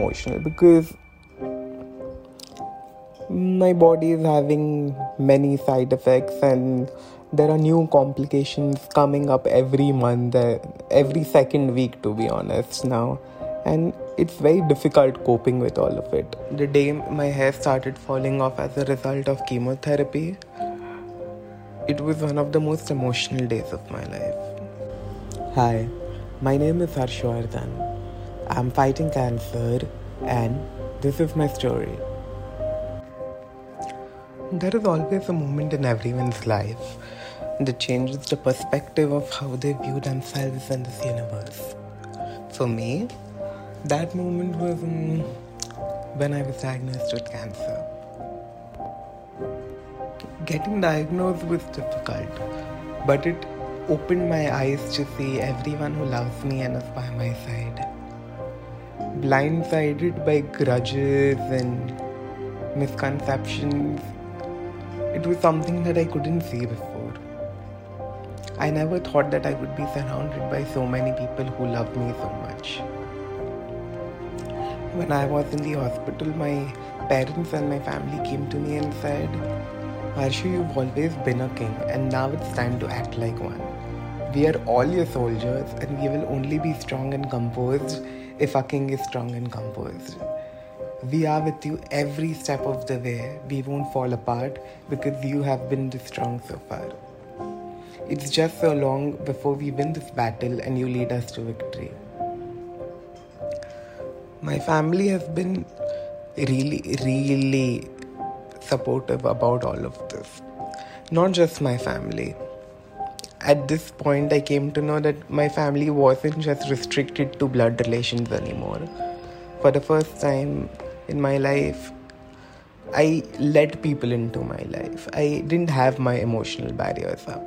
emotional because my body is having many side effects and there are new complications coming up every month uh, every second week to be honest now. And it's very difficult coping with all of it. The day my hair started falling off as a result of chemotherapy it was one of the most emotional days of my life. Hi my name is harshvardhan i'm fighting cancer and this is my story there is always a moment in everyone's life that changes the perspective of how they view themselves in this universe. For me, that moment was um, when I was diagnosed with cancer. Getting diagnosed was difficult, but it opened my eyes to see everyone who loves me and is by my side. Blindsided by grudges and misconceptions it was something that I couldn't see before. I never thought that I would be surrounded by so many people who loved me so much. When I was in the hospital, my parents and my family came to me and said, Harshu, you've always been a king, and now it's time to act like one. We are all your soldiers, and we will only be strong and composed if a king is strong and composed. We are with you every step of the way. We won't fall apart because you have been this strong so far. It's just so long before we win this battle and you lead us to victory. My family has been really, really supportive about all of this. Not just my family. At this point, I came to know that my family wasn't just restricted to blood relations anymore. For the first time, in my life, I let people into my life. I didn't have my emotional barriers up.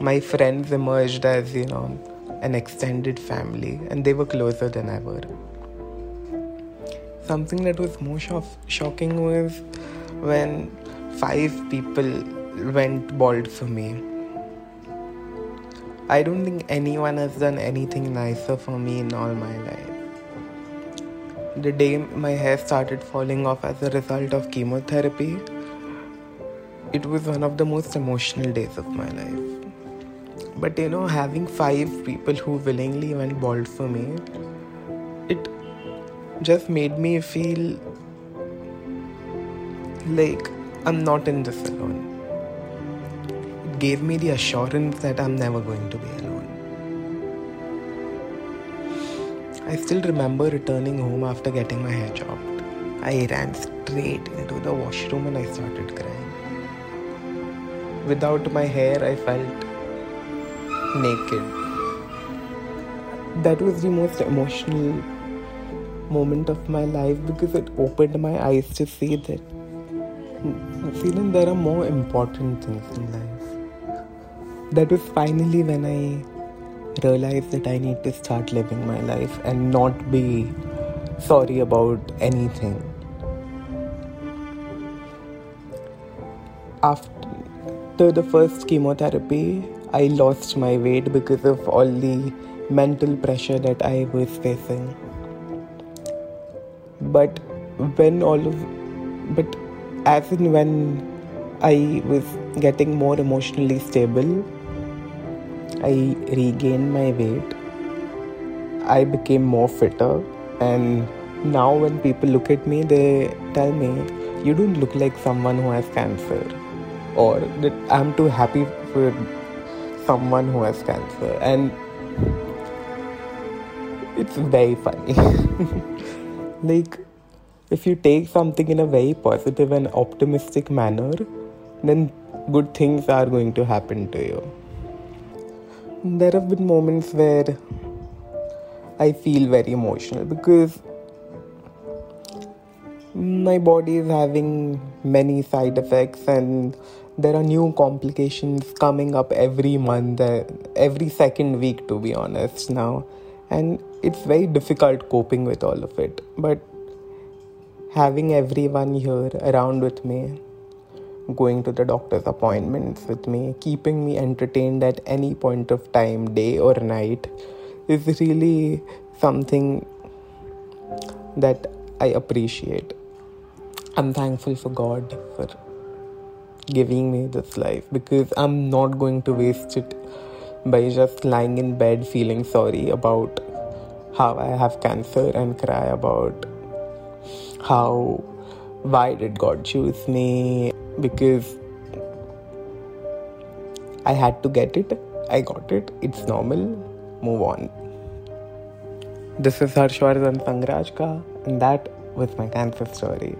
My friends emerged as, you know, an extended family, and they were closer than ever. Something that was more shocking was when five people went bald for me. I don't think anyone has done anything nicer for me in all my life the day my hair started falling off as a result of chemotherapy, it was one of the most emotional days of my life. But you know, having five people who willingly went bald for me, it just made me feel like I'm not in this alone. Gave me the assurance that I'm never going to be alone. I still remember returning home after getting my hair chopped. I ran straight into the washroom and I started crying. Without my hair, I felt naked. That was the most emotional moment of my life because it opened my eyes to see that feeling there are more important things in life. That was finally when I realized that I need to start living my life and not be sorry about anything. After the first chemotherapy, I lost my weight because of all the mental pressure that I was facing. But when all of, but as in when I was getting more emotionally stable, I regained my weight. I became more fitter, and now when people look at me, they tell me, You don't look like someone who has cancer, or that I'm too happy for someone who has cancer, and it's very funny. like, if you take something in a very positive and optimistic manner, then good things are going to happen to you there have been moments where I feel very emotional because my body is having many side effects and there are new complications coming up every month uh, every second week to be honest now. And it's very difficult coping with all of it. But having everyone here around with me going to the doctor's appointments with me, keeping me entertained at any point of time, day or night, is really something that I appreciate. I'm thankful for God for giving me this life because I'm not going to waste it by just lying in bed feeling sorry about how I have cancer and cry about how why did God choose me because I had to get it. I got it. It's normal. Move on. This is Harshvardhan Sangrajka, and that was my cancer story.